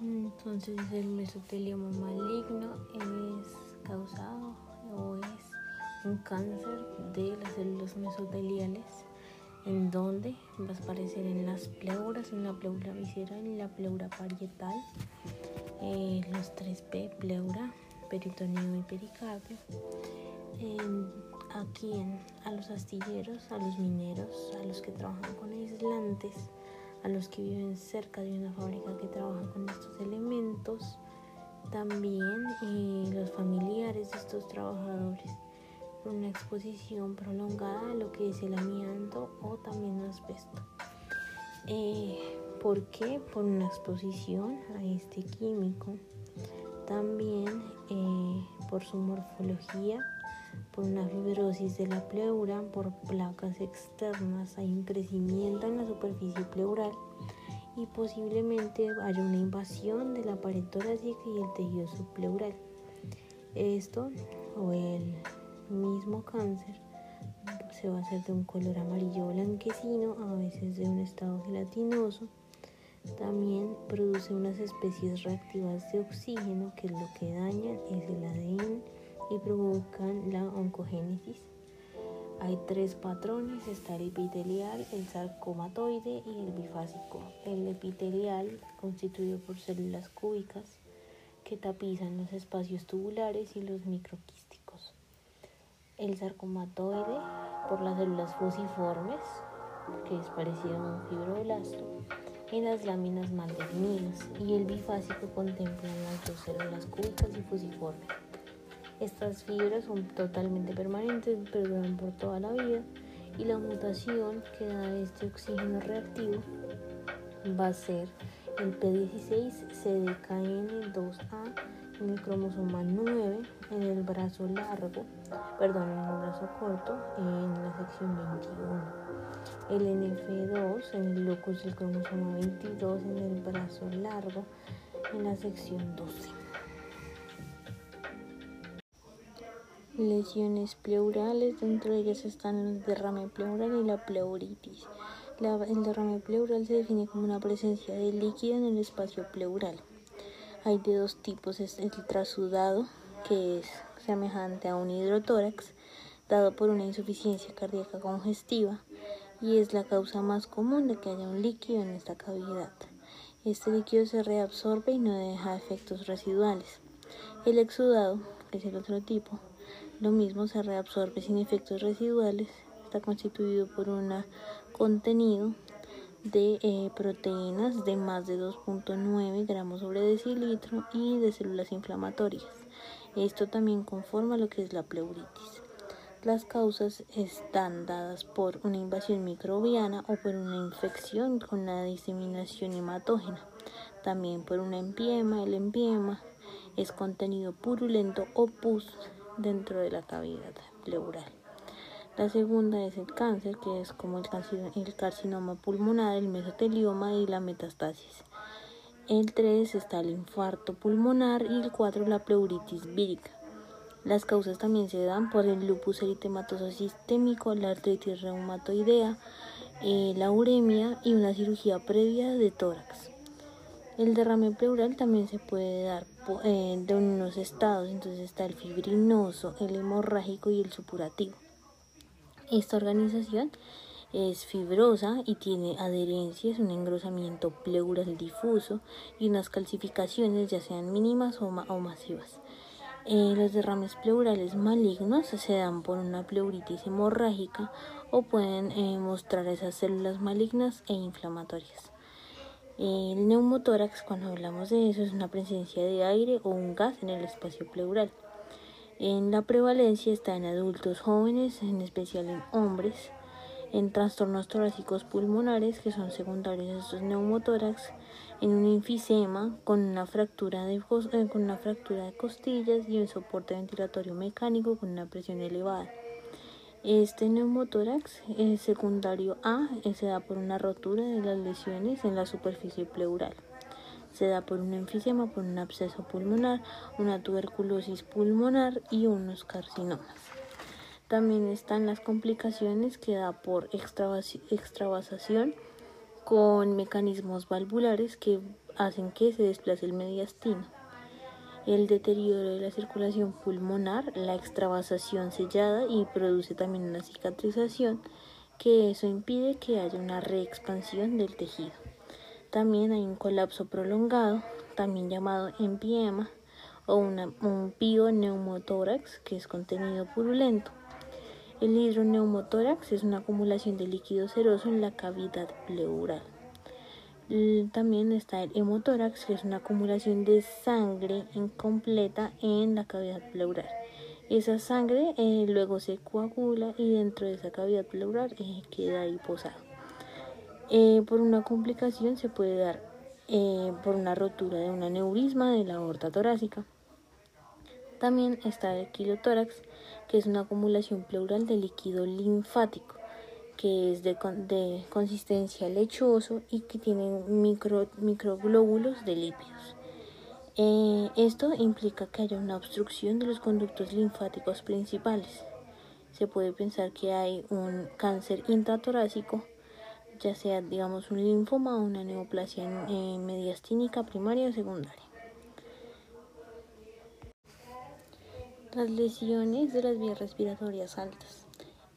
Entonces el mesotelioma maligno es causado o es un cáncer de las células mesoteliales en donde va a aparecer en las pleuras, en la pleura visceral y la pleura parietal, eh, los 3P, pleura, peritoneo y pericardio. aquí a los astilleros, a los mineros, a los que trabajan con aislantes, a los que viven cerca de una fábrica que trabaja con estos elementos, también eh, los familiares de estos trabajadores por una exposición prolongada a lo que es el amianto o también asbesto. Eh, ¿Por qué? Por una exposición a este químico. También eh, por su morfología, por una fibrosis de la pleura, por placas externas, hay un crecimiento en la superficie pleural y posiblemente haya una invasión de la pared torácica y el tejido subpleural. Esto o el mismo cáncer se va a hacer de un color amarillo blanquecino, a veces de un estado gelatinoso. También produce unas especies reactivas de oxígeno, que es lo que dañan es el ADN y provocan la oncogénesis. Hay tres patrones, está el epitelial, el sarcomatoide y el bifásico. El epitelial, constituido por células cúbicas que tapizan los espacios tubulares y los microquísticos. El sarcomatoide, por las células fusiformes, que es parecido a un fibroblasto, en las láminas mal definidas. Y el bifásico contempla las dos células cúbicas y fusiformes. Estas fibras son totalmente permanentes, perduran por toda la vida y la mutación que da este oxígeno reactivo va a ser el P16 CDKN2A en el cromosoma 9 en el brazo largo, perdón, en el brazo corto en la sección 21. El NF2 en el locus del cromosoma 22 en el brazo largo en la sección 12. Lesiones pleurales, dentro de ellas están el derrame pleural y la pleuritis. el derrame pleural se define como una presencia de líquido en el espacio pleural. Hay de dos tipos, el trasudado, que es semejante a un hidrotórax, dado por una insuficiencia cardíaca congestiva, y es la causa más común de que haya un líquido en esta cavidad. Este líquido se reabsorbe y no deja efectos residuales. El exudado, que es el otro tipo, lo mismo se reabsorbe sin efectos residuales. Está constituido por un contenido de eh, proteínas de más de 2.9 gramos sobre decilitro y de células inflamatorias. Esto también conforma lo que es la pleuritis. Las causas están dadas por una invasión microbiana o por una infección con la diseminación hematógena. También por un empiema. El empiema es contenido purulento o pus dentro de la cavidad pleural. La segunda es el cáncer, que es como el, carcinoma pulmonar, el mesotelioma y la metastasis. El 3 está el infarto pulmonar y el 4 la pleuritis vírica. Las causas también se dan por el lupus eritematoso sistémico, la artritis reumatoidea, eh, la uremia y una cirugía previa de tórax. El derrame pleural también se puede dar eh, de unos estados, entonces está el fibrinoso, el hemorrágico y el supurativo. Esta organización es fibrosa y tiene adherencias, un engrosamiento pleural difuso y unas calcificaciones ya sean mínimas o, masivas. Eh, los derrames pleurales malignos se dan por una pleuritis hemorrágica o pueden eh, mostrar esas células malignas e inflamatorias. El neumotórax, cuando hablamos de eso, es una presencia de aire o un gas en el espacio pleural. En la prevalencia está en adultos jóvenes, en especial en hombres, en trastornos torácicos pulmonares que son secundarios a estos neumotórax, en un enfisema con una fractura de, eh, con una fractura de costillas y un soporte ventilatorio mecánico con una presión elevada. Este neumotórax el secundario A eh, se da por una rotura de las lesiones en la superficie pleural. Se da por un enfisema, por un absceso pulmonar, una tuberculosis pulmonar y unos carcinomas. También están las complicaciones que da por extravasación con mecanismos valvulares que hacen que se desplace el mediastino. El deterioro de la circulación pulmonar, la extravasación sellada y produce también una cicatrización que eso impide que haya una reexpansión del tejido. También hay un colapso prolongado, también llamado empiema o un pioneumotórax, que es contenido purulento. El hidroneumotórax es una acumulación de líquido seroso en la cavidad pleural. También está el hemotórax, que es una acumulación de sangre incompleta en la cavidad pleural. Esa sangre eh, luego se coagula y dentro de esa cavidad pleural eh, queda ahí posado. Eh, por una complicación se puede dar por una rotura de un aneurisma de la aorta torácica. También está el quilotórax, que es una acumulación pleural de líquido linfático, que es de, consistencia lechoso y que tiene micro, microglóbulos de lípidos. Eh, esto implica que haya una obstrucción de los conductos linfáticos principales. Se puede pensar que hay un cáncer intratorácico ya sea digamos un linfoma o una neoplasia mediastínica primaria o secundaria. Las lesiones de las vías respiratorias altas.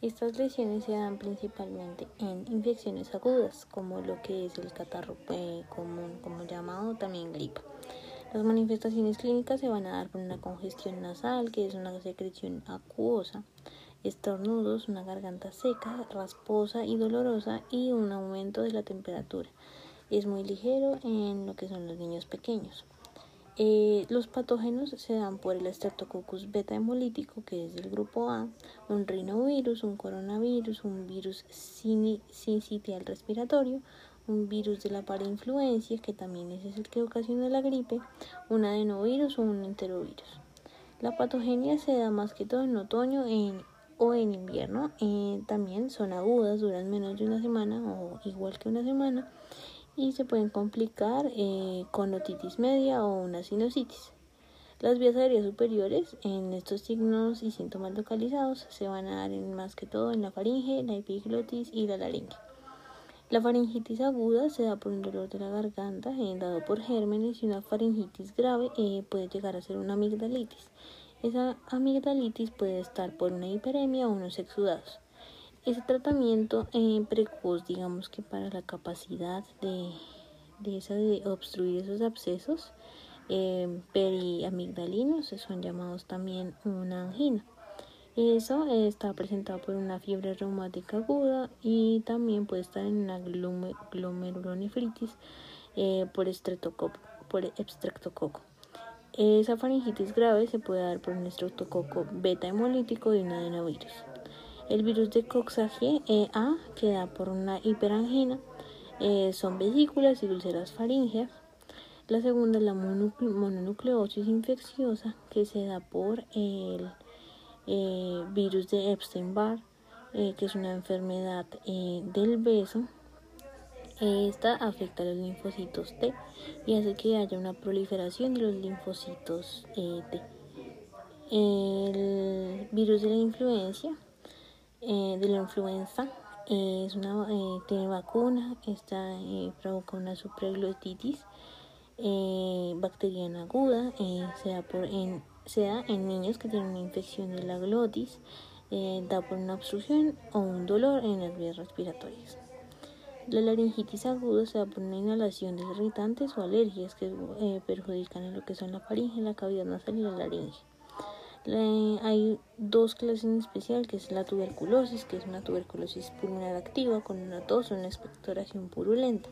Estas lesiones se dan principalmente en infecciones agudas, como lo que es el catarro común, como llamado también gripa. Las manifestaciones clínicas se van a dar por una congestión nasal, que es una secreción acuosa, estornudos, una garganta seca, rasposa y dolorosa y un aumento de la temperatura. Es muy ligero en lo que son los niños pequeños. Eh, los patógenos se dan por el Streptococcus beta hemolítico, que es del grupo A, un rinovirus, un coronavirus, un virus sincitial respiratorio, un virus de la parainfluencia, que también es el que ocasiona la gripe, un adenovirus o un enterovirus. La patogenia se da más que todo en otoño o en invierno eh, también son agudas, duran menos de una semana o igual que una semana y se pueden complicar eh, con otitis media o una sinusitis. Las vías aéreas superiores en estos signos y síntomas localizados se van a dar en, más que todo en la faringe, la epiglotis y la laringe. La faringitis aguda se da por un dolor de la garganta eh, dado por gérmenes y una faringitis grave puede llegar a ser una amigdalitis. Esa amigdalitis puede estar por una hiperemia o unos exudados. Ese tratamiento eh, precoz, digamos que para la capacidad de, de, esa, de obstruir esos abscesos eh, periamigdalinos, son llamados también una angina. Eso está presentado por una fiebre reumática aguda y también puede estar en una glomerulonefritis eh, por, por estreptococo. Esa faringitis grave se puede dar por un estreptococo beta hemolítico de un adenovirus. El virus de Coxsackie A, que da por una hiperangina, eh, son vesículas y úlceras faríngeas. La segunda es la mononucleosis infecciosa, que se da por el eh, virus de Epstein-Barr, eh, que es una enfermedad del beso esta afecta a los linfocitos T y hace que haya una proliferación de los linfocitos T. El virus de la influencia, eh, de la influenza, es una, eh, tiene vacuna, esta provoca una supraglotitis bacteriana aguda, se, da por en, se da en niños que tienen una infección de la glotis, da por una obstrucción o un dolor en las vías respiratorias. La laringitis aguda se da por una inhalación de irritantes o alergias que eh, perjudican en lo que son la faringe, la cavidad nasal y la laringe. Hay dos clases en especial, que es la tuberculosis, que es una tuberculosis pulmonar activa con una tos o una expectoración purulenta,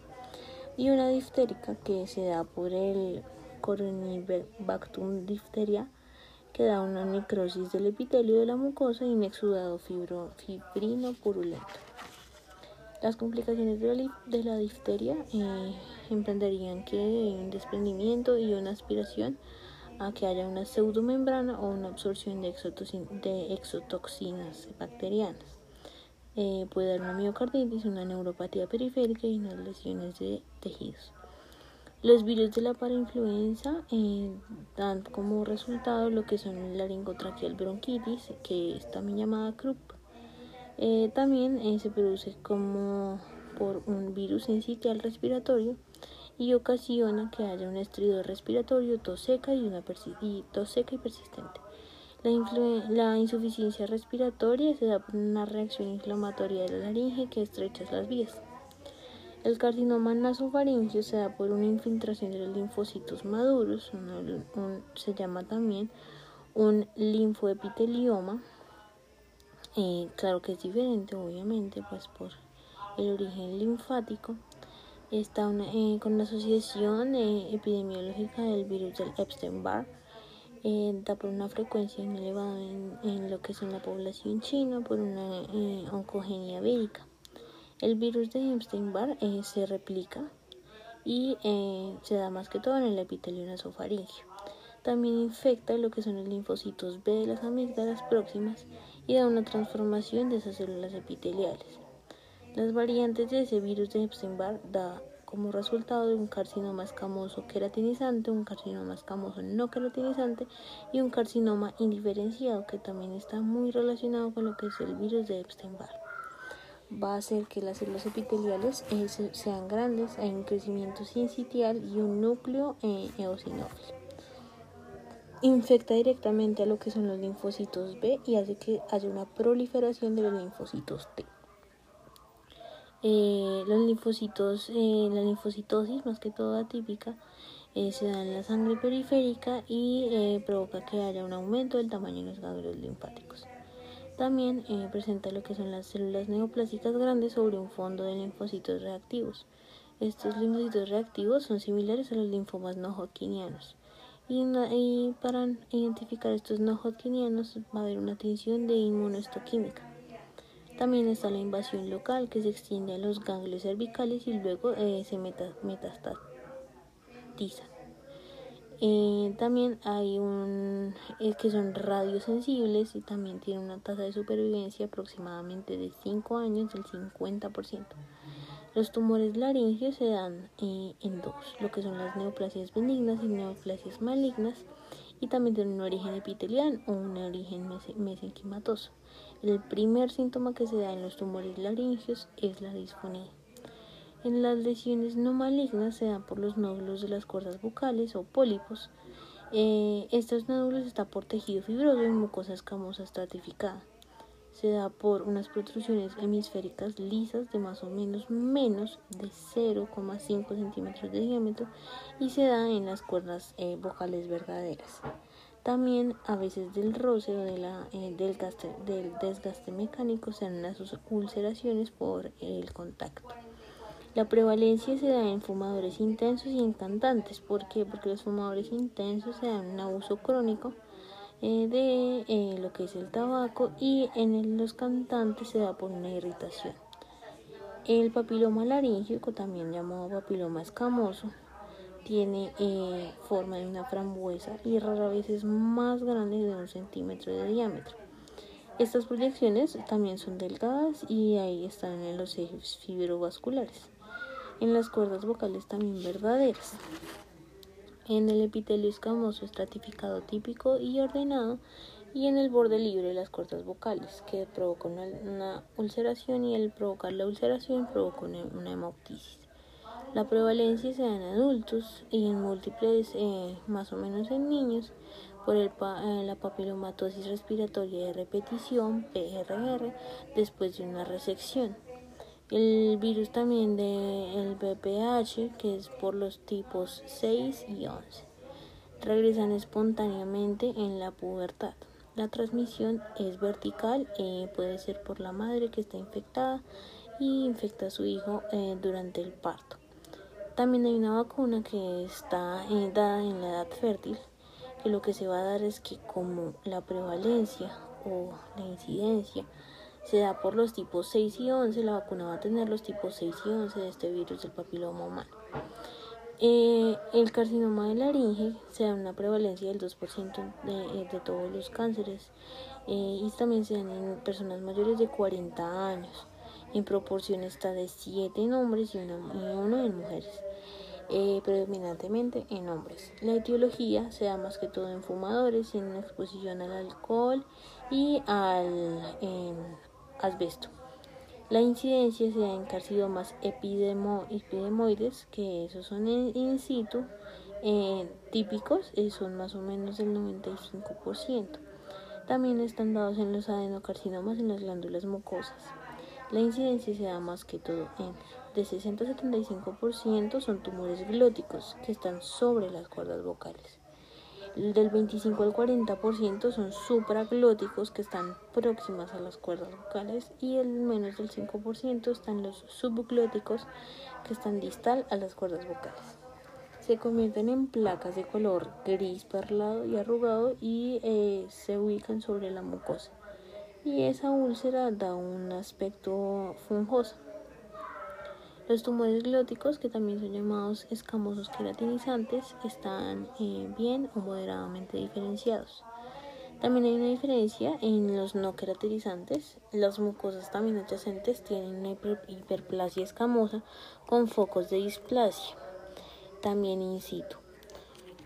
y una diftérica que se da por el Coronibactum difteria, que da una necrosis del epitelio de la mucosa y un exudado fibrino purulento. Las complicaciones de la, difteria eh, emprenderían que un desprendimiento y una aspiración a que haya una pseudomembrana o una absorción de, exotoxinas bacterianas. Eh, puede dar una miocarditis, una neuropatía periférica y unas lesiones de tejidos. Los virus de la parainfluenza eh, dan como resultado lo que son laringotraqueal bronquitis, que es también llamada CRUP, eh, también eh, se produce como por un virus sensitivo respiratorio y ocasiona que haya un estridor respiratorio, tos seca y, una tos seca y persistente. La, insuficiencia respiratoria se da por una reacción inflamatoria de la laringe que estrecha las vías. El carcinoma nasofaringeo se da por una infiltración de los linfocitos maduros, se llama también un linfoepitelioma. Eh, claro que es diferente, obviamente, pues por el origen linfático. Está eh, con una asociación eh, epidemiológica del virus del Epstein-Barr. da por una frecuencia elevada en, lo que es en la población china por una oncogenia vírica. El virus de Epstein-Barr eh, se replica y eh, se da más que todo en el epitelio nasofaringeo. También infecta lo que son los linfocitos B de las amígdalas próximas y da una transformación de esas células epiteliales. Las variantes de ese virus de Epstein-Barr da como resultado de un carcinoma escamoso queratinizante, un carcinoma escamoso no queratinizante y un carcinoma indiferenciado que también está muy relacionado con lo que es el virus de Epstein-Barr va a hacer que las células epiteliales eh, sean grandes, hay un crecimiento sincitial y un núcleo eh, eosinófilo. Infecta directamente a lo que son los linfocitos B y hace que haya una proliferación de los linfocitos T. Eh, los linfocitos, la linfocitosis, más que todo atípica, se da en la sangre periférica y provoca que haya un aumento del tamaño de los ganglios linfáticos. También eh, presenta lo que son las células neoplásicas grandes sobre un fondo de linfocitos reactivos. Estos linfocitos reactivos son similares a los linfomas no hodgkinianos. Y, para identificar estos no hodgkinianos va a haber una tinción de inmunohistoquímica. También está la invasión local que se extiende a los ganglios cervicales y luego eh, se metastatiza. Eh, también hay un es que son radiosensibles y también tienen una tasa de supervivencia aproximadamente de 5 años del 50%. Los tumores laringeos se dan eh, en dos, lo que son las neoplasias benignas y neoplasias malignas, y también tienen un origen epitelial o un origen mesenquimatoso. El primer síntoma que se da en los tumores laringeos es la disfonía. En las lesiones no malignas se dan por los nódulos de las cuerdas bucales o pólipos. Eh, estos nódulos están por tejido fibroso y mucosa escamosa estratificada. Se da por unas protrusiones hemisféricas lisas de más o menos menos de 0,5 centímetros de diámetro y se da en las cuerdas eh, vocales verdaderas. También a veces del roce o de la, eh, del, del desgaste mecánico se dan las ulceraciones por el contacto. La prevalencia se da en fumadores intensos y en cantantes. ¿Por qué? Porque los fumadores intensos se dan un abuso crónico eh, de eh, lo que es el tabaco y en los cantantes se da por una irritación. El papiloma laríngeo, también llamado papiloma escamoso, tiene eh, forma de una frambuesa y rara vez es más grande de un centímetro de diámetro. Estas proyecciones también son delgadas y ahí están en los ejes fibrovasculares en las cuerdas vocales también verdaderas. En el epitelio escamoso estratificado típico y ordenado y en el borde libre las cuerdas vocales que provoca una, ulceración y al provocar la ulceración provoca una, hemoptisis. La prevalencia se da en adultos y en múltiples, eh, más o menos en niños, por el eh, la papilomatosis respiratoria de repetición, PRR, después de una resección. El virus también del BPH, que es por los tipos 6 y 11, regresan espontáneamente en la pubertad. La transmisión es vertical, eh, puede ser por la madre que está infectada y infecta a su hijo eh, durante el parto. También hay una vacuna que está eh, dada en la edad fértil, que lo que se va a dar es que como la prevalencia o la incidencia se da por los tipos 6 y 11, la vacuna va a tener los tipos 6 y 11 de este virus del papiloma humano. Eh, el carcinoma de laringe se da una prevalencia del 2% de, de, todos los cánceres eh, y también se dan en personas mayores de 40 años. En proporción está de 7 en hombres y 1 en mujeres. Eh, predominantemente en hombres. La etiología se da más que todo en fumadores, en exposición al alcohol y al, asbesto. La incidencia se da en carcinomas epidemo, epidemoides, que esos son in situ, eh, típicos, eh, son más o menos del 95%. También están dados en los adenocarcinomas en las glándulas mucosas. La incidencia se da más que todo en de 60 a 75% son tumores glóticos que están sobre las cuerdas vocales del 25 al 40% son supraglóticos que están próximas a las cuerdas vocales y el menos del 5% están los subglóticos que están distal a las cuerdas vocales. Se convierten en placas de color gris perlado y arrugado y eh, se ubican sobre la mucosa. Y esa úlcera da un aspecto fungoso. Los tumores glóticos, que también son llamados escamosos queratinizantes, están eh, bien o moderadamente diferenciados. También hay una diferencia en los no queratinizantes. Las mucosas también adyacentes tienen una hiperplasia escamosa con focos de displasia, también in situ.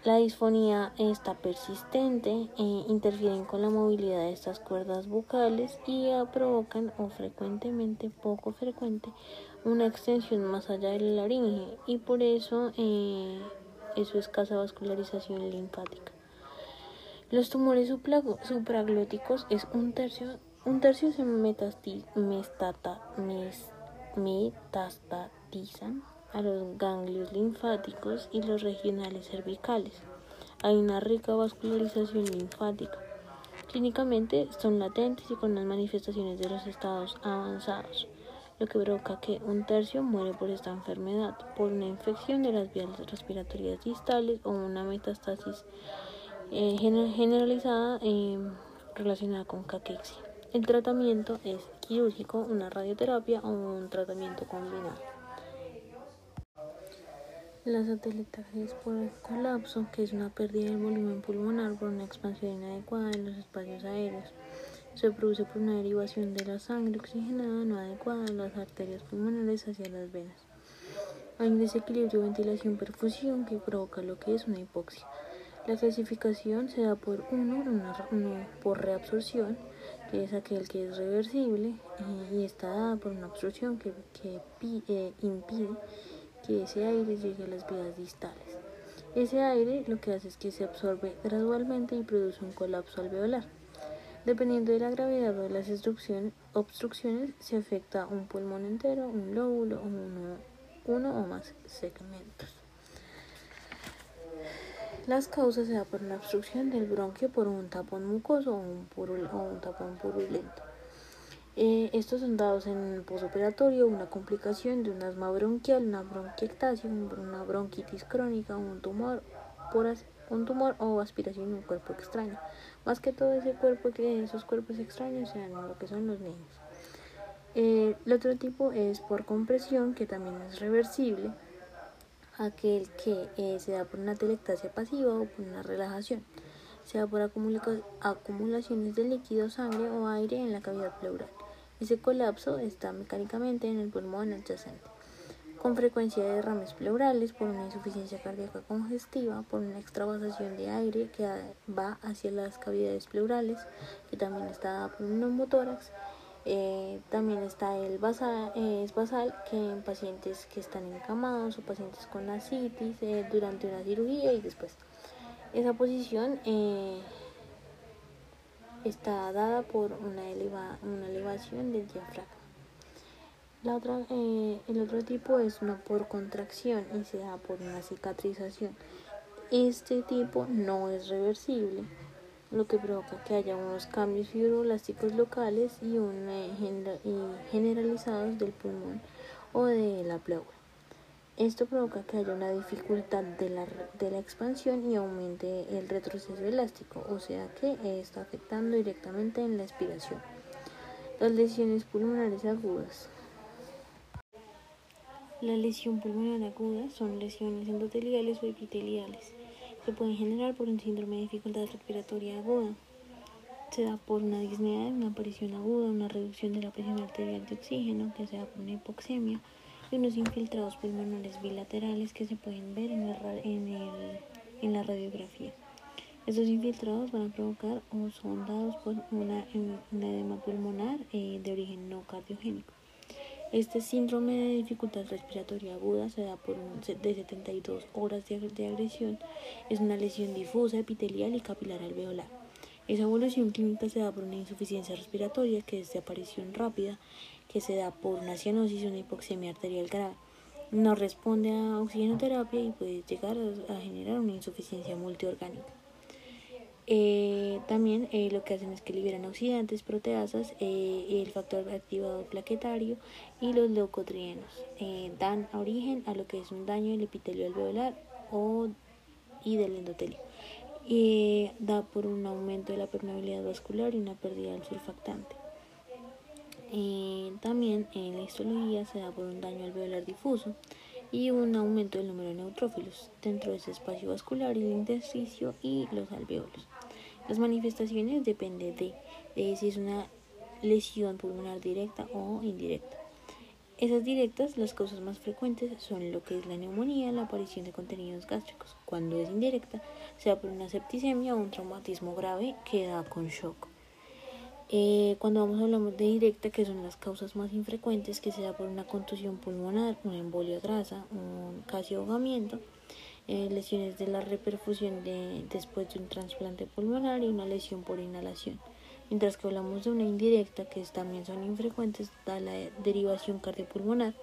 La disfonía está persistente, e interfieren con la movilidad de estas cuerdas vocales y provocan o frecuentemente, poco frecuente, una extensión más allá de la laringe y por eso eh, es su escasa vascularización linfática. Los tumores supraglóticos es un tercio, un tercio se metastatizan a los ganglios linfáticos y los regionales cervicales. Hay una rica vascularización linfática. Clínicamente son latentes y con las manifestaciones de los estados avanzados lo que provoca que un tercio muere por esta enfermedad, por una infección de las vías respiratorias distales o una metastasis eh, generalizada eh, relacionada con caquexia. El tratamiento es quirúrgico, una radioterapia o un tratamiento combinado. La satelitajes por el colapso, que es una pérdida del volumen pulmonar por una expansión inadecuada en los espacios aéreos se produce por una derivación de la sangre oxigenada no adecuada en las arterias pulmonares hacia las venas. Hay un desequilibrio ventilación-perfusión que provoca lo que es una hipoxia. La clasificación se da por uno, por reabsorción, que es aquel que es reversible, y está dada por una absorción que, eh, impide que ese aire llegue a las vías distales. Ese aire lo que hace es que se absorbe gradualmente y produce un colapso alveolar. Dependiendo de la gravedad o de las obstrucciones, se afecta un pulmón entero, un lóbulo o uno, o más segmentos. Las causas se dan por la obstrucción del bronquio por un tapón mucoso o un tapón purulento. Eh, estos son dados en posoperatorio, una complicación de un asma bronquial, una bronquiectasia, una bronquitis crónica, un tumor, por, un tumor o aspiración en un cuerpo extraño. Más que todo ese cuerpo, que esos cuerpos extraños sean lo que son los niños. Eh, el otro tipo es por compresión, que también es reversible, aquel que eh, se da por una telectasia pasiva o por una relajación, se da por acumulaciones de líquido, sangre o aire en la cavidad pleural. Ese colapso está mecánicamente en el pulmón adyacente con frecuencia de derrames pleurales por una insuficiencia cardíaca congestiva, por una extravasación de aire que va hacia las cavidades pleurales, que también está por un neumotórax. Eh, también está el basal, eh, es basal, que en pacientes que están encamados o pacientes con ascitis eh, durante una cirugía y después. Esa posición está dada por una, eleva, una elevación del diafragma. La otra, eh, el otro tipo es una por contracción y se da por una cicatrización. Este tipo no es reversible, lo que provoca que haya unos cambios fibroblásticos locales y, generalizados del pulmón o de la pleura. Esto provoca que haya una dificultad de la, de la expansión y aumente el retroceso elástico, o sea que está afectando directamente en la expiración. Las lesiones pulmonares agudas. La lesión pulmonar aguda son lesiones endoteliales o epiteliales que pueden generar por un síndrome de dificultad respiratoria aguda. Se da por una disnea, una aparición aguda, una reducción de la presión arterial de oxígeno, que se da por una hipoxemia, unos infiltrados pulmonares bilaterales que se pueden ver en la, en la radiografía. Estos infiltrados van a provocar o son dados por una, edema pulmonar eh, de origen no cardiogénico. Este síndrome de dificultad respiratoria aguda se da por un, de 72 horas de, de agresión. Es una lesión difusa, epitelial y capilar alveolar. Esa evolución clínica se da por una insuficiencia respiratoria, que es de aparición rápida, que se da por una cianosis una hipoxemia arterial grave. No responde a oxigenoterapia y puede llegar a generar una insuficiencia multiorgánica. Eh, también eh, lo que hacen es que liberan oxidantes, proteasas, eh, el factor activador plaquetario y los leucotrienos. dan origen a lo que es un daño del epitelio alveolar o, y del endotelio. da por un aumento de la permeabilidad vascular y una pérdida del surfactante. También en la histología se da por un daño alveolar difuso y un aumento del número de neutrófilos dentro de ese espacio vascular, el intersticio y los alveolos. Las manifestaciones dependen de, si es una lesión pulmonar directa o indirecta. Esas directas, las causas más frecuentes son lo que es la neumonía, la aparición de contenidos gástricos. Cuando es indirecta, sea por una septicemia o un traumatismo grave que da con shock. Eh, cuando vamos a hablar de directa, que son las causas más infrecuentes, que sea por una contusión pulmonar, una embolia grasa, un casi ahogamiento, eh, lesiones de la reperfusión de, después de un trasplante pulmonar y una lesión por inhalación. Mientras que hablamos de una indirecta, que también son infrecuentes, da la derivación cardiopulmonar,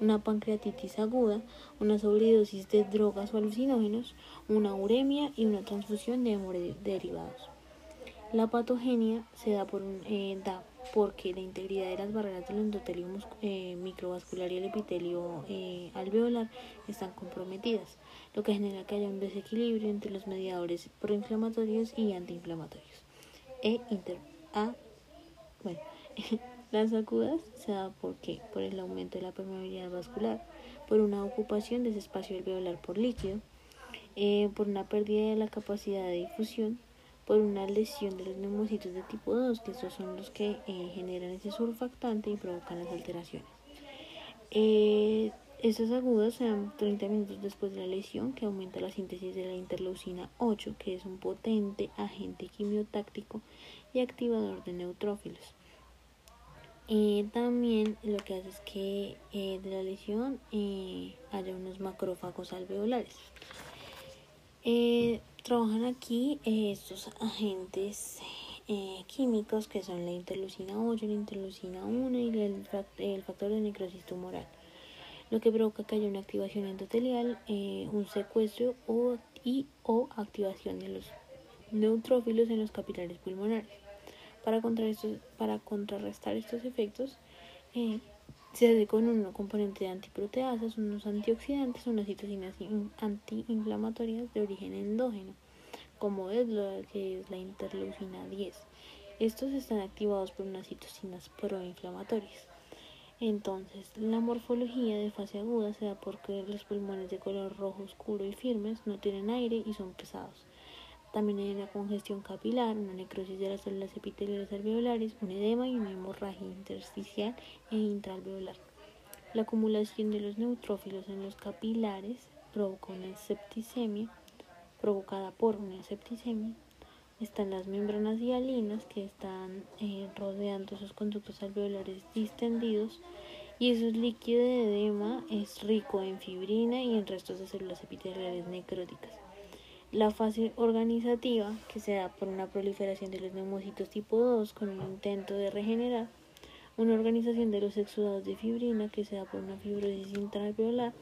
una pancreatitis aguda, una sobredosis de drogas o alucinógenos, una uremia y una transfusión de hemoderivados. La patogenia se da, por eh, da porque la integridad de las barreras del endotelio eh, microvascular y el epitelio alveolar están comprometidas lo que genera que haya un desequilibrio entre los mediadores proinflamatorios y antiinflamatorios. E inter a, bueno, las agudas se da por qué? Por el aumento de la permeabilidad vascular, por una ocupación de ese espacio alveolar por líquido, eh, por una pérdida de la capacidad de difusión, por una lesión de los neumocitos de tipo 2, que esos son los que eh, generan ese surfactante y provocan las alteraciones. Eh, estas agudas se dan 30 minutos después de la lesión, que aumenta la síntesis de la interleucina 8, que es un potente agente quimiotáctico y activador de neutrófilos. Eh, también lo que hace es que eh, de la lesión haya unos macrófagos alveolares. Trabajan aquí estos agentes químicos que son la interleucina 8, la interleucina 1 y el, el factor de necrosis tumoral lo que provoca que haya una activación endotelial, eh, un secuestro o, y o activación de los neutrófilos en los capilares pulmonares. Para, para contrarrestar estos efectos, eh, se hace con un componente de antiproteasas, unos antioxidantes, unas citocinas antiinflamatorias de origen endógeno, como es lo que es la interleucina 10. Estos están activados por unas citocinas proinflamatorias. Entonces, la morfología de fase aguda se da porque los pulmones de color rojo oscuro y firmes no tienen aire y son pesados. También hay una congestión capilar, una necrosis de las células epiteliales alveolares, un edema y una hemorragia intersticial e intraalveolar. La acumulación de los neutrófilos en los capilares provoca una septicemia, provocada por una septicemia están las membranas hialinas que están eh, rodeando esos conductos alveolares distendidos y ese líquido de edema es rico en fibrina y en restos de células epiteliales necróticas. La fase organizativa, que se da por una proliferación de los neumocitos tipo 2 con un intento de regenerar, una organización de los exudados de fibrina, que se da por una fibrosis intraalveolar,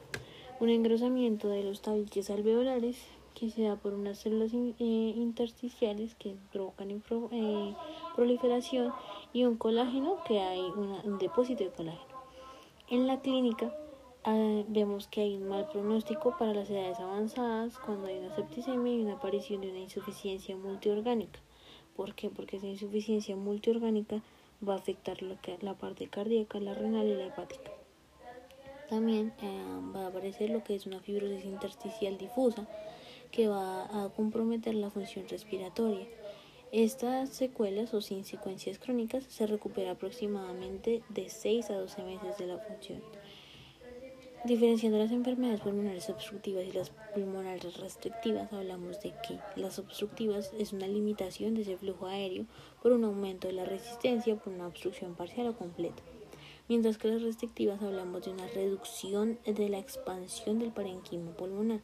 un engrosamiento de los tabiques alveolares, que se da por unas células eh, intersticiales que provocan eh, proliferación y un colágeno que hay un depósito de colágeno. En la clínica vemos que hay un mal pronóstico para las edades avanzadas cuando hay una septicemia y una aparición de una insuficiencia multiorgánica. ¿Por qué? Porque esa insuficiencia multiorgánica va a afectar la parte cardíaca, la renal y la hepática. También eh, va a aparecer lo que es una fibrosis intersticial difusa, que va a comprometer la función respiratoria. Estas secuelas o sin secuencias crónicas se recupera aproximadamente de 6 a 12 meses de la función. Diferenciando las enfermedades pulmonares obstructivas y las pulmonares restrictivas, hablamos de que las obstructivas es una limitación de ese flujo aéreo por un aumento de la resistencia por una obstrucción parcial o completa. mientras que las restrictivas hablamos de una reducción de la expansión del parenquima pulmonar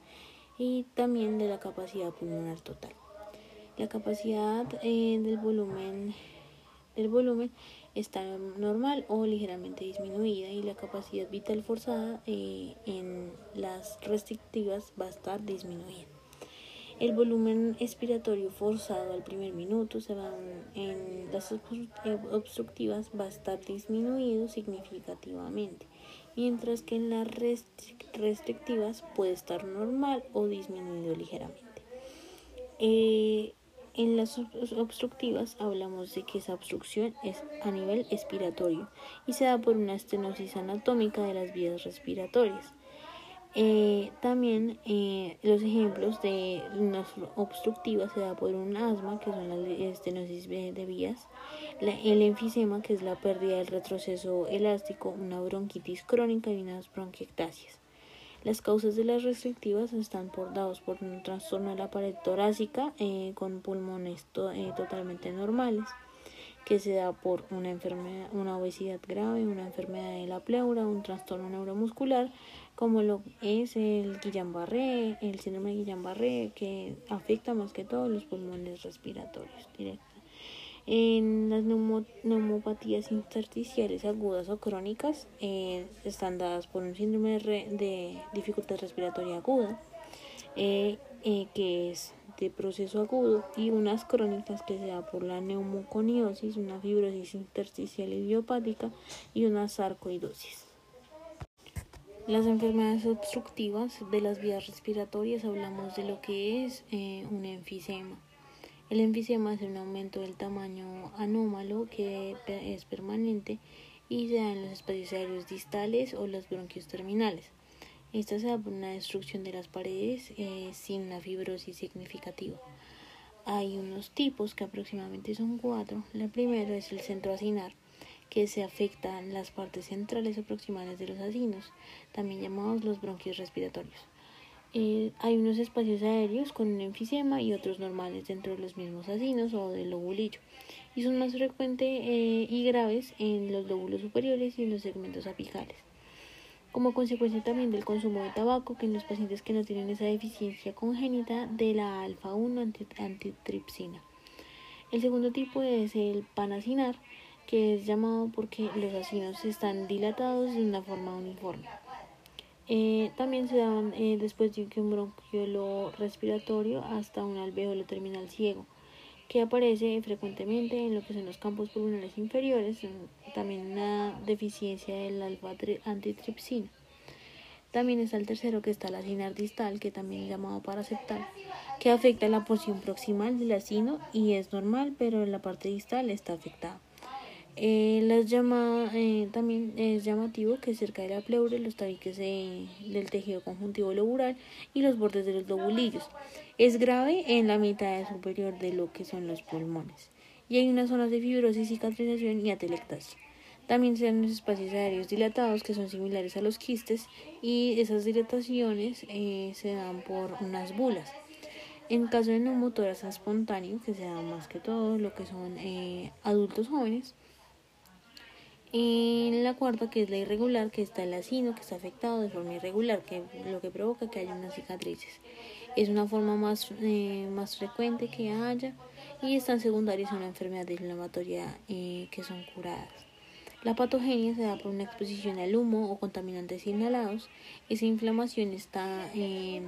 y también de la capacidad pulmonar total. La capacidad eh, del volumen del volumen está normal o ligeramente disminuida y la capacidad vital forzada eh, en las restrictivas va a estar disminuida. El volumen expiratorio forzado al primer minuto se va en las obstructivas va a estar disminuido significativamente, mientras que en las restrictivas puede estar normal o disminuido ligeramente. Eh, en las obstructivas hablamos de que esa obstrucción es a nivel expiratorio y se da por una estenosis anatómica de las vías respiratorias. Eh, también eh, los ejemplos de una obstructiva se da por un asma, que son las estenosis de vías, el enfisema, que es la pérdida del retroceso elástico, una bronquitis crónica y unas bronquiectasias. Las causas de las restrictivas están por dados por un trastorno de la pared torácica eh, con pulmones eh, totalmente normales, que se da por una enfermedad, una obesidad grave, una enfermedad de la pleura, un trastorno neuromuscular, como lo es el Guillain-Barré, el síndrome de Guillain-Barré, que afecta más que todo los pulmones respiratorios directos. En las neumopatías intersticiales agudas o crónicas eh, están dadas por un síndrome de, dificultad respiratoria aguda, eh, eh, que es de proceso agudo, y unas crónicas que se da por la neumoconiosis, una fibrosis intersticial idiopática y una sarcoidosis. Las enfermedades obstructivas de las vías respiratorias hablamos de lo que es un enfisema el enfisema es un aumento del tamaño anómalo que es permanente y se da en los espacios aéreos distales o los bronquios terminales. Esta se da por una destrucción de las paredes eh, sin una fibrosis significativa. Hay unos tipos que aproximadamente son cuatro. La primera es el centro acinar, que se afecta en las partes centrales o proximales de los acinos, también llamados los bronquios respiratorios. Eh, hay unos espacios aéreos con un enfisema y otros normales dentro de los mismos acinos o del lobulillo y son más frecuentes eh, y graves en los lóbulos superiores y en los segmentos apicales. Como consecuencia también del consumo de tabaco, que en los pacientes que no tienen esa deficiencia congénita de la alfa-1 antitripsina. El segundo tipo es el panacinar, que es llamado porque los acinos están dilatados de una forma uniforme. Eh, también se dan eh, después de un bronquiolo respiratorio hasta un alveolo terminal ciego, que aparece frecuentemente en lo que son los campos pulmonares inferiores, también una deficiencia del alfa antitripsina. También está el tercero que está la sinar distal, que también es llamado paraceptal, que afecta la porción proximal del acino y es normal, pero en la parte distal está afectada. Eh, las llama, eh, también es llamativo que cerca de la pleura los tabiques del tejido conjuntivo lobular y los bordes de los lobulillos. Es grave en la mitad superior de lo que son los pulmones. Y hay unas zonas de fibrosis, cicatrización y atelectasia. También se dan los espacios aéreos dilatados que son similares a los quistes y esas dilataciones eh, se dan por unas bulas. En caso de neumotoras espontáneo, que se da más que todo lo que son eh, adultos jóvenes, en la cuarta, que es la irregular, que está el acino, que está afectado de forma irregular, que lo que provoca que haya unas cicatrices. Es una forma más, eh, más frecuente que haya y están secundarias a una enfermedad inflamatoria eh, que son curadas. La patogenia se da por una exposición al humo o contaminantes inhalados. Esa inflamación está eh,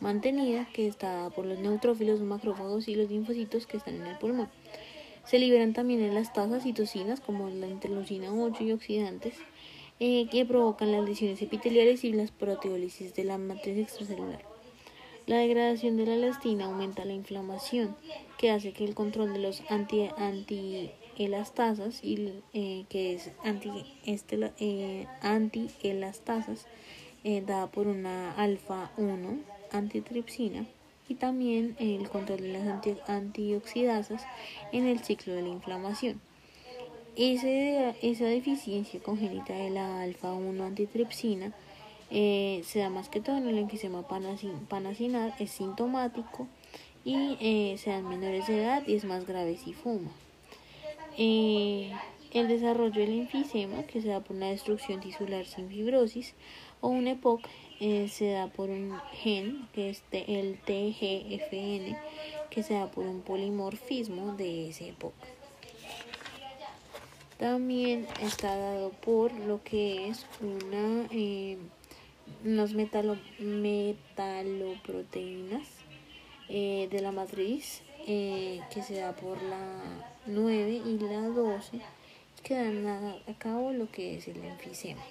mantenida, que está por los neutrófilos, macrófagos y los linfocitos que están en el pulmón. Se liberan también en las tasas citocinas como la interleucina 8 y oxidantes eh, que provocan las lesiones epiteliales y las proteólisis de la matriz extracelular. La degradación de la elastina aumenta la inflamación, que hace que el control de los anti, antielatasas, y, eh, que es anti, este, eh, antielastasas, eh, dada por una alfa-1 antitripsina, y también el control de las antioxidasas en el ciclo de la inflamación. esa deficiencia congénita de la alfa-1 antitripsina eh, se da más que todo en el enfisema panacinar, es sintomático y eh, se da en menores de edad y es más grave si fuma. Eh, el desarrollo del enfisema, que se da por una destrucción tisular sin fibrosis, o un EPOC eh, se da por un gen, que es el TGFN, que se da por un polimorfismo de ese EPOC. También está dado por lo que es una eh, unas metalo, metaloproteínas eh, de la matriz eh, que se da por la 9 y la 12 que dan a, cabo lo que es el enfisema.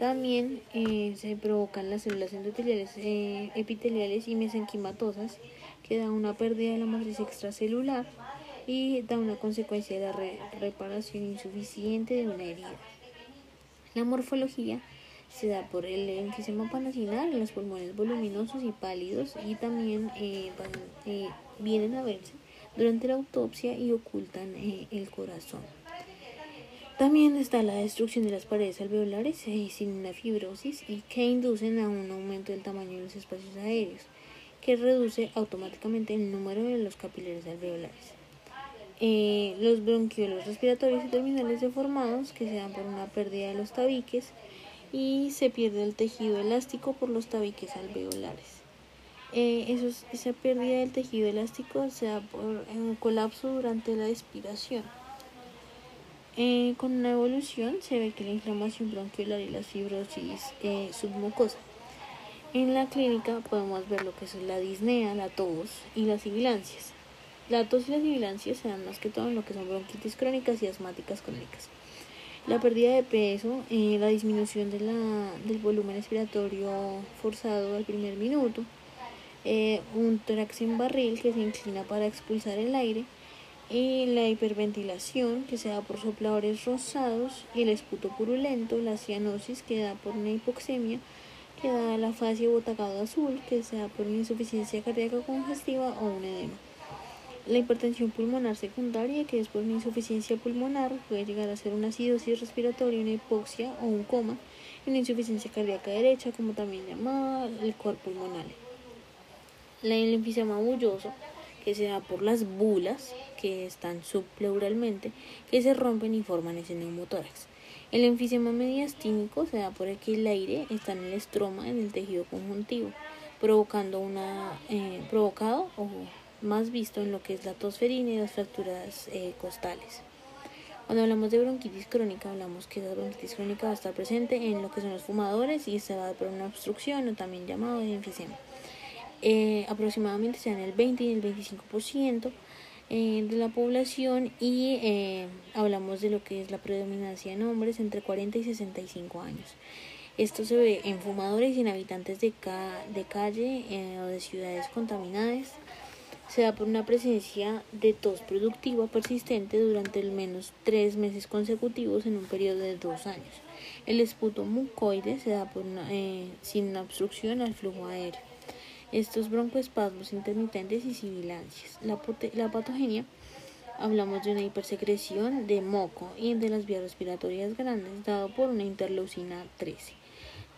También eh, se provocan las células endoteliales epiteliales y mesenquimatosas que dan una pérdida de la matriz extracelular y da una consecuencia de la reparación insuficiente de una herida. La morfología se da por el enfisema panacinal los pulmones voluminosos y pálidos y también eh, eh, vienen a verse durante la autopsia y ocultan eh, el corazón. También está la destrucción de las paredes alveolares sin una fibrosis y que inducen a un aumento del tamaño de los espacios aéreos, que reduce automáticamente el número de los capilares alveolares. los bronquiolos respiratorios y terminales deformados que se dan por una pérdida de los tabiques y se pierde el tejido elástico por los tabiques alveolares. Eh, esa pérdida del tejido elástico se da por un colapso durante la expiración. Eh, con una evolución se ve que la inflamación bronquiolar y la fibrosis eh, submucosa. En la clínica podemos ver lo que son la disnea, la tos y las sibilancias. La tos y las sibilancias se dan más que todo en lo que son bronquitis crónicas y asmáticas crónicas. La pérdida de peso, eh, la disminución de la, del volumen respiratorio forzado al primer minuto, eh, un tórax en barril que se inclina para expulsar el aire, y la hiperventilación que se da por sopladores rosados, y el esputo purulento, la cianosis que da por una hipoxemia, que da la fase botacado azul que se da por una insuficiencia cardíaca congestiva o un edema. La hipertensión pulmonar secundaria, que es por una insuficiencia pulmonar, puede llegar a ser una acidosis respiratoria, una hipoxia o un coma, una insuficiencia cardíaca derecha, como también llamada el cuerpo pulmonar. La enfisema bulloso, que se da por las bulas, que están subpleuralmente, que se rompen y forman ese neumotórax. El enfisema mediastínico se da por que el aire está en el estroma, en el tejido conjuntivo, provocando una, eh, provocado o más visto en lo que es la tosferina y las fracturas eh, costales. Cuando hablamos de bronquitis crónica, hablamos que la bronquitis crónica va a estar presente en lo que son los fumadores y se va a dar por una obstrucción o también llamado enfisema. Eh, aproximadamente se dan el 20 y el 25% eh, de la población y eh, hablamos de lo que es la predominancia en hombres entre 40 y 65 años. Esto se ve en fumadores y en habitantes de, de calle o de ciudades contaminadas se da por una presencia de tos productiva persistente durante al menos tres meses consecutivos en un periodo de dos años. El esputo mucoide se da por eh, sin obstrucción al flujo aéreo. Estos broncoespasmos intermitentes y sibilancias. La, patogenia hablamos de una hipersecreción de moco y de las vías respiratorias grandes dado por una interleucina 13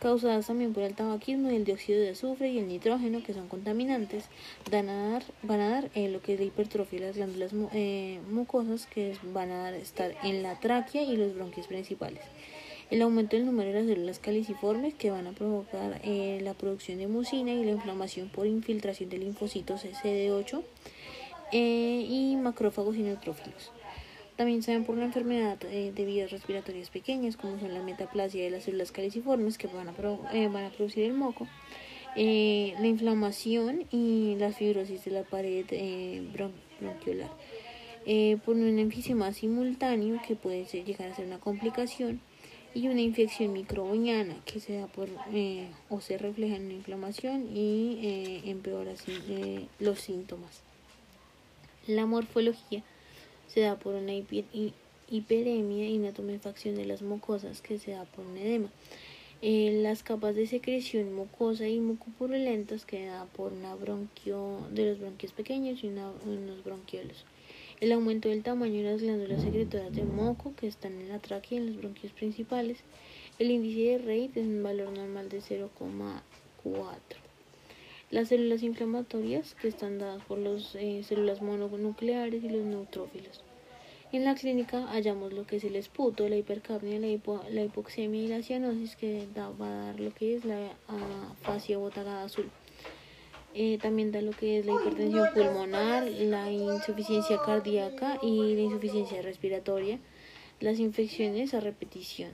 causadas también por el tabaquismo y el dióxido de azufre y el nitrógeno, que son contaminantes, van a dar, van a dar eh, lo que es la hipertrofia de las glándulas eh, mucosas, que van a dar, estar en la tráquea y los bronquios principales. El aumento del número de las células caliciformes que van a provocar eh, la producción de mucina y la inflamación por infiltración de linfocitos CD8 y macrófagos y neutrófilos. También se ven por una enfermedad eh, de vías respiratorias pequeñas, como son la metaplasia de las células caliciformes que van a, eh, van a producir el moco, eh, la inflamación y la fibrosis de la pared bronquiolar. por un enfisema simultáneo que puede llegar a ser una complicación y una infección microbiana que se da por o se refleja en una inflamación y empeora así los síntomas. La morfología se da por una hiperemia y una tumefacción de las mucosas que se da por un edema. Eh, las capas de secreción mucosa y mucopurulentas que da por una bronquio de los bronquios pequeños y unos bronquiolos. El aumento del tamaño de las glándulas secretoras de moco que están en la tráquea y en los bronquios principales. El índice de Reid es un valor normal de 0,4. Las células inflamatorias que están dadas por las eh, células mononucleares y los neutrófilos. En la clínica hallamos lo que es el esputo, la hipercapnia, la, hipoxemia y la cianosis que va a dar lo que es la uh, fascia botagada azul. Eh, también da lo que es la hipertensión pulmonar, la insuficiencia cardíaca y la insuficiencia respiratoria, las infecciones a repetición.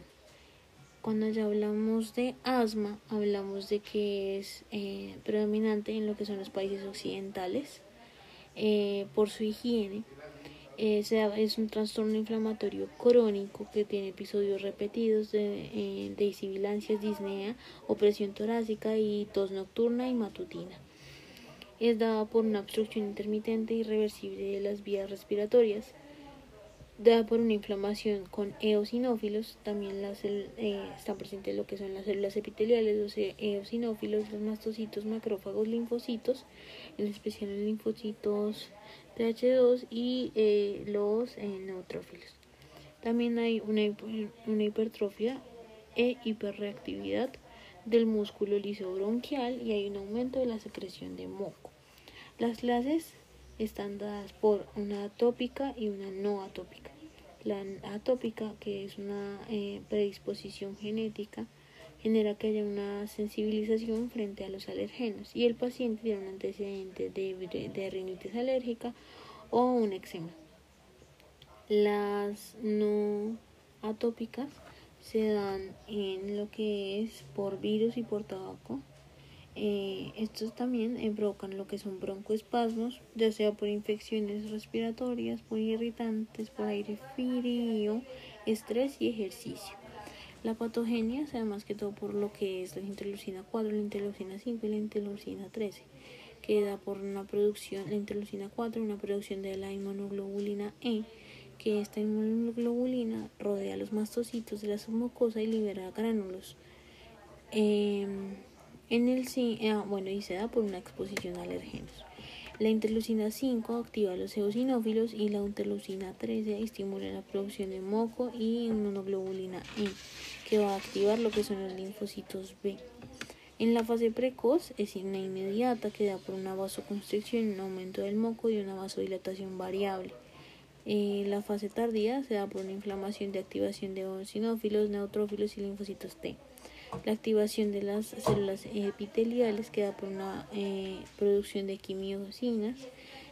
Cuando ya hablamos de asma, hablamos de que es eh, predominante en lo que son los países occidentales eh, por su higiene es un trastorno inflamatorio crónico que tiene episodios repetidos de, sibilancias, disnea, opresión torácica y tos nocturna y matutina. Es dada por una obstrucción intermitente y irreversible de las vías respiratorias dada por una inflamación con eosinófilos, también las, eh, están presentes lo que son las células epiteliales, los eosinófilos, los mastocitos, macrófagos, linfocitos, en especial los linfocitos TH2 y eh, los eh, neutrófilos. También hay una, una hipertrofia e hiperreactividad del músculo lisobronquial y hay un aumento de la secreción de moco. Las clases están dadas por una atópica y una no atópica. La atópica, que es una eh, predisposición genética, genera que haya una sensibilización frente a los alergenos y el paciente tiene un antecedente de, de rinitis alérgica o un eczema. Las no atópicas se dan en lo que es por virus y por tabaco eh, estos también eh, provocan lo que son broncoespasmos, ya sea por infecciones respiratorias, por irritantes, por aire frío, estrés y ejercicio. La patogenia se da más que todo por lo que es la interleucina 4, la interleucina 5 y la interleucina 13, que da por una producción, la interleucina 4, una producción de la inmunoglobulina E, que esta inmunoglobulina rodea los mastocitos de la submucosa y libera gránulos. Em, en el eh, bueno, y se da por una exposición a alergenos. La interleucina 5 activa los eosinófilos y la interleucina 13 estimula la producción de moco y inmunoglobulina E, que va a activar lo que son los linfocitos B. En la fase precoz es inmediata que da por una vasoconstricción, un aumento del moco y una vasodilatación variable. La fase tardía se da por una inflamación de activación de eosinófilos, neutrófilos y linfocitos T. La activación de las células epiteliales queda por una eh, producción de quimiosinas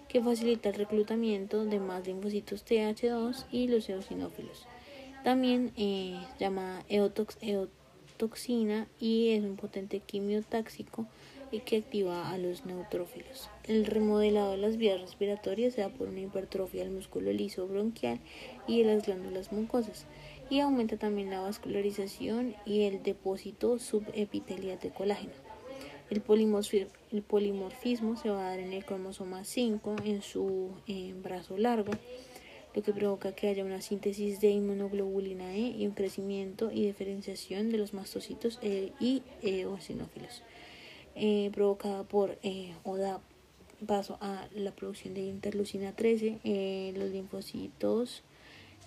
que facilita el reclutamiento de más linfocitos TH2 y los eosinófilos. También eh, llamada eotoxina y es un potente quimiotáxico y que activa a los neutrófilos. El remodelado de las vías respiratorias se da por una hipertrofia del músculo liso bronquial y de las glándulas mucosas y aumenta también la vascularización y el depósito subepitelial de colágeno. El polimorfismo, se va a dar en el cromosoma 5 en su brazo largo, lo que provoca que haya una síntesis de inmunoglobulina E y un crecimiento y diferenciación de los mastocitos e y eosinófilos, eh, provocada por eh, o da paso a la producción de interleucina 13, eh, los linfocitos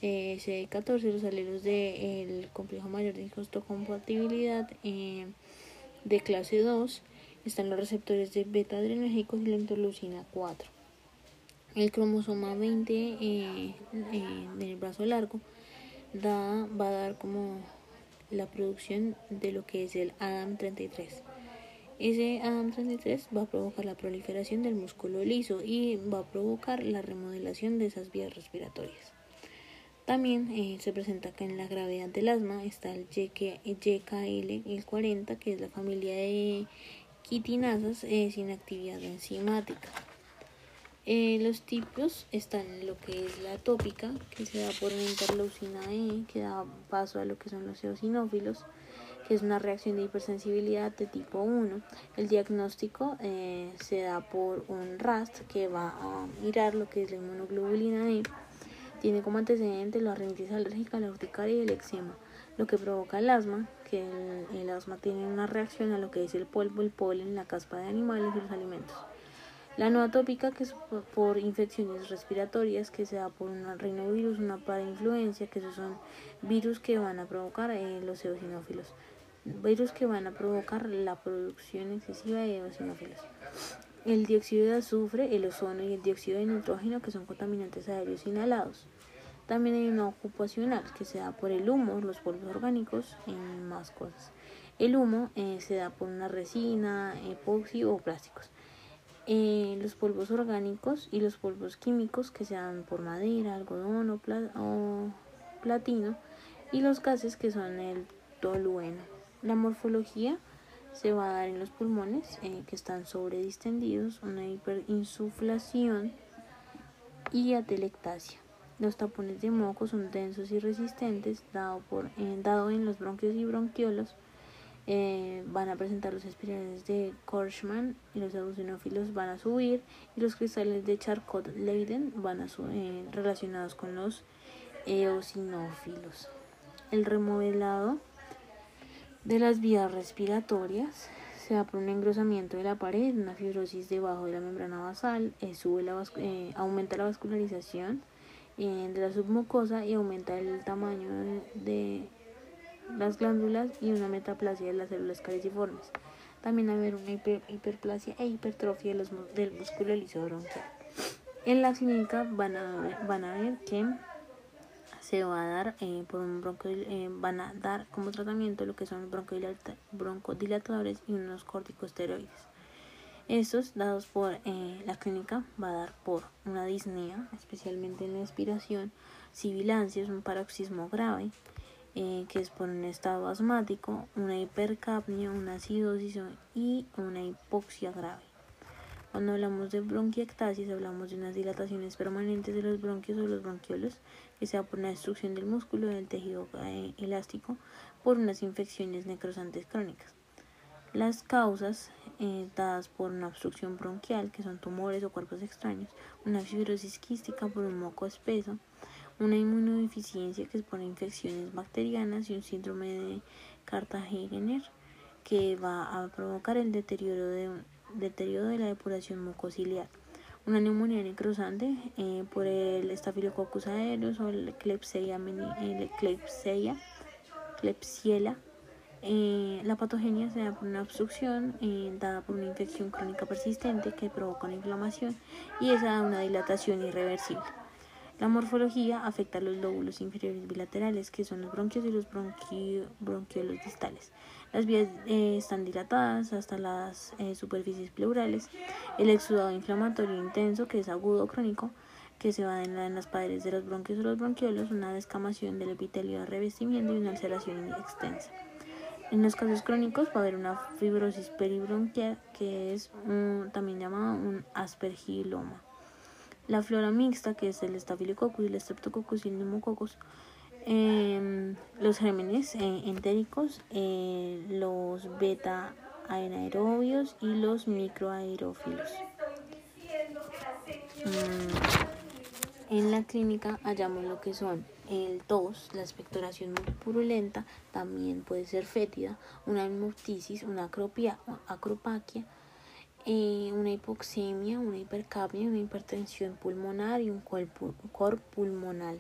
eh, CD14, los alelos del complejo mayor de histocompatibilidad de clase 2, están los receptores de beta adrenérgicos y la interleucina 4. El cromosoma 20 eh, del brazo largo da, va a dar como la producción de lo que es el ADAM33. Ese ADAM33 va a provocar la proliferación del músculo liso y va a provocar la remodelación de esas vías respiratorias. También eh, se presenta que en la gravedad del asma está el YKL, el 40, que es la familia de quitinasas sin actividad enzimática. Eh, los tipos están lo que es la atópica, que se da por una interleucina E, que da paso a lo que son los eosinófilos, es una reacción de hipersensibilidad de tipo 1. El diagnóstico se da por un RAST que va a mirar lo que es la inmunoglobulina E tiene como antecedente la rinitis alérgica, la urticaria y el eczema, lo que provoca el asma, que el, asma tiene una reacción a lo que es el polvo, el polen, la caspa de animales y los alimentos. La no atópica, que es por infecciones respiratorias, que se da por un rinovirus, una parainfluencia, que esos son virus que van a provocar eh, los eosinófilos. Virus que van a provocar la producción excesiva de eosinófilos el dióxido de azufre, el ozono y el dióxido de nitrógeno, que son contaminantes aéreos inhalados. También hay una ocupacional que se da por el humo, los polvos orgánicos y más cosas. El humo eh, se da por una resina, epoxi o plásticos. Eh, los polvos orgánicos y los polvos químicos que se dan por madera, algodón o, o platino y los gases que son el tolueno. La morfología se va a dar en los pulmones eh, que están sobredistendidos, una hiperinsuflación y atelectasia. Los tapones de moco son densos y resistentes, dado, por, eh, dado en los bronquios y bronquiolos. Eh, van a presentar los espirales de Korschmann y los eosinófilos van a subir y los cristales de Charcot-Leyden van a subir relacionados con los eosinófilos. El remodelado de las vías respiratorias se da por un engrosamiento de la pared, una fibrosis debajo de la membrana basal, eh, sube la eh, aumenta la vascularización eh, de la submucosa y aumenta el tamaño de, las glándulas y una metaplasia de las células caliciformes. También haber una hiperplasia e hipertrofia de los, del músculo liso bronquial. En la clínica van a, van a ver que se va a dar eh, por un bronco, eh, van a dar como tratamiento lo que son broncodilatadores y unos corticosteroides. Estos dados por eh, la clínica va a dar por una disnea, especialmente en la expiración, sibilancia, es un paroxismo grave, que es por un estado asmático, una hipercapnia, una acidosis y una hipoxia grave. Cuando hablamos de bronquiectasis, hablamos de unas dilataciones permanentes de los bronquios o los bronquiolos, que sea por una destrucción del músculo del tejido eh, elástico por unas infecciones necrosantes crónicas. Las causas eh, dadas por una obstrucción bronquial, que son tumores o cuerpos extraños, una fibrosis quística por un moco espeso, una inmunodeficiencia que es por infecciones bacterianas y un síndrome de Cartagena que va a provocar el deterioro de deterioro de la depuración mucociliar, una neumonía necrosante eh, por el Staphylococcus aureus o el Klebsiella, el Klebsiella, eh, la patogenia se da por una obstrucción eh, dada por una infección crónica persistente que provoca una inflamación y esa da una dilatación irreversible. La morfología afecta a los lóbulos inferiores bilaterales, que son los bronquios y los bronquiolos distales. Las vías eh, están dilatadas hasta las eh, superficies pleurales. El exudado inflamatorio intenso, que es agudo o crónico, que se va en, en, las paredes de los bronquios o los bronquiolos, una descamación del epitelio de revestimiento y una ulceración extensa. En los casos crónicos va a haber una fibrosis peribronquial, que es también llamada un aspergiloma. La flora mixta, que es el estafilococcus, el streptococcus y el pneumococcus. Em, los gérmenes eh, entéricos, eh, los beta anaerobios y los microaerófilos. Mm, en la clínica hallamos lo que son el tos, la expectoración muy purulenta, también puede ser fétida, una hemoptisis, una acropia, acropaquia, una hipoxemia, una hipercapnia, una hipertensión pulmonar y un cor pulmonar.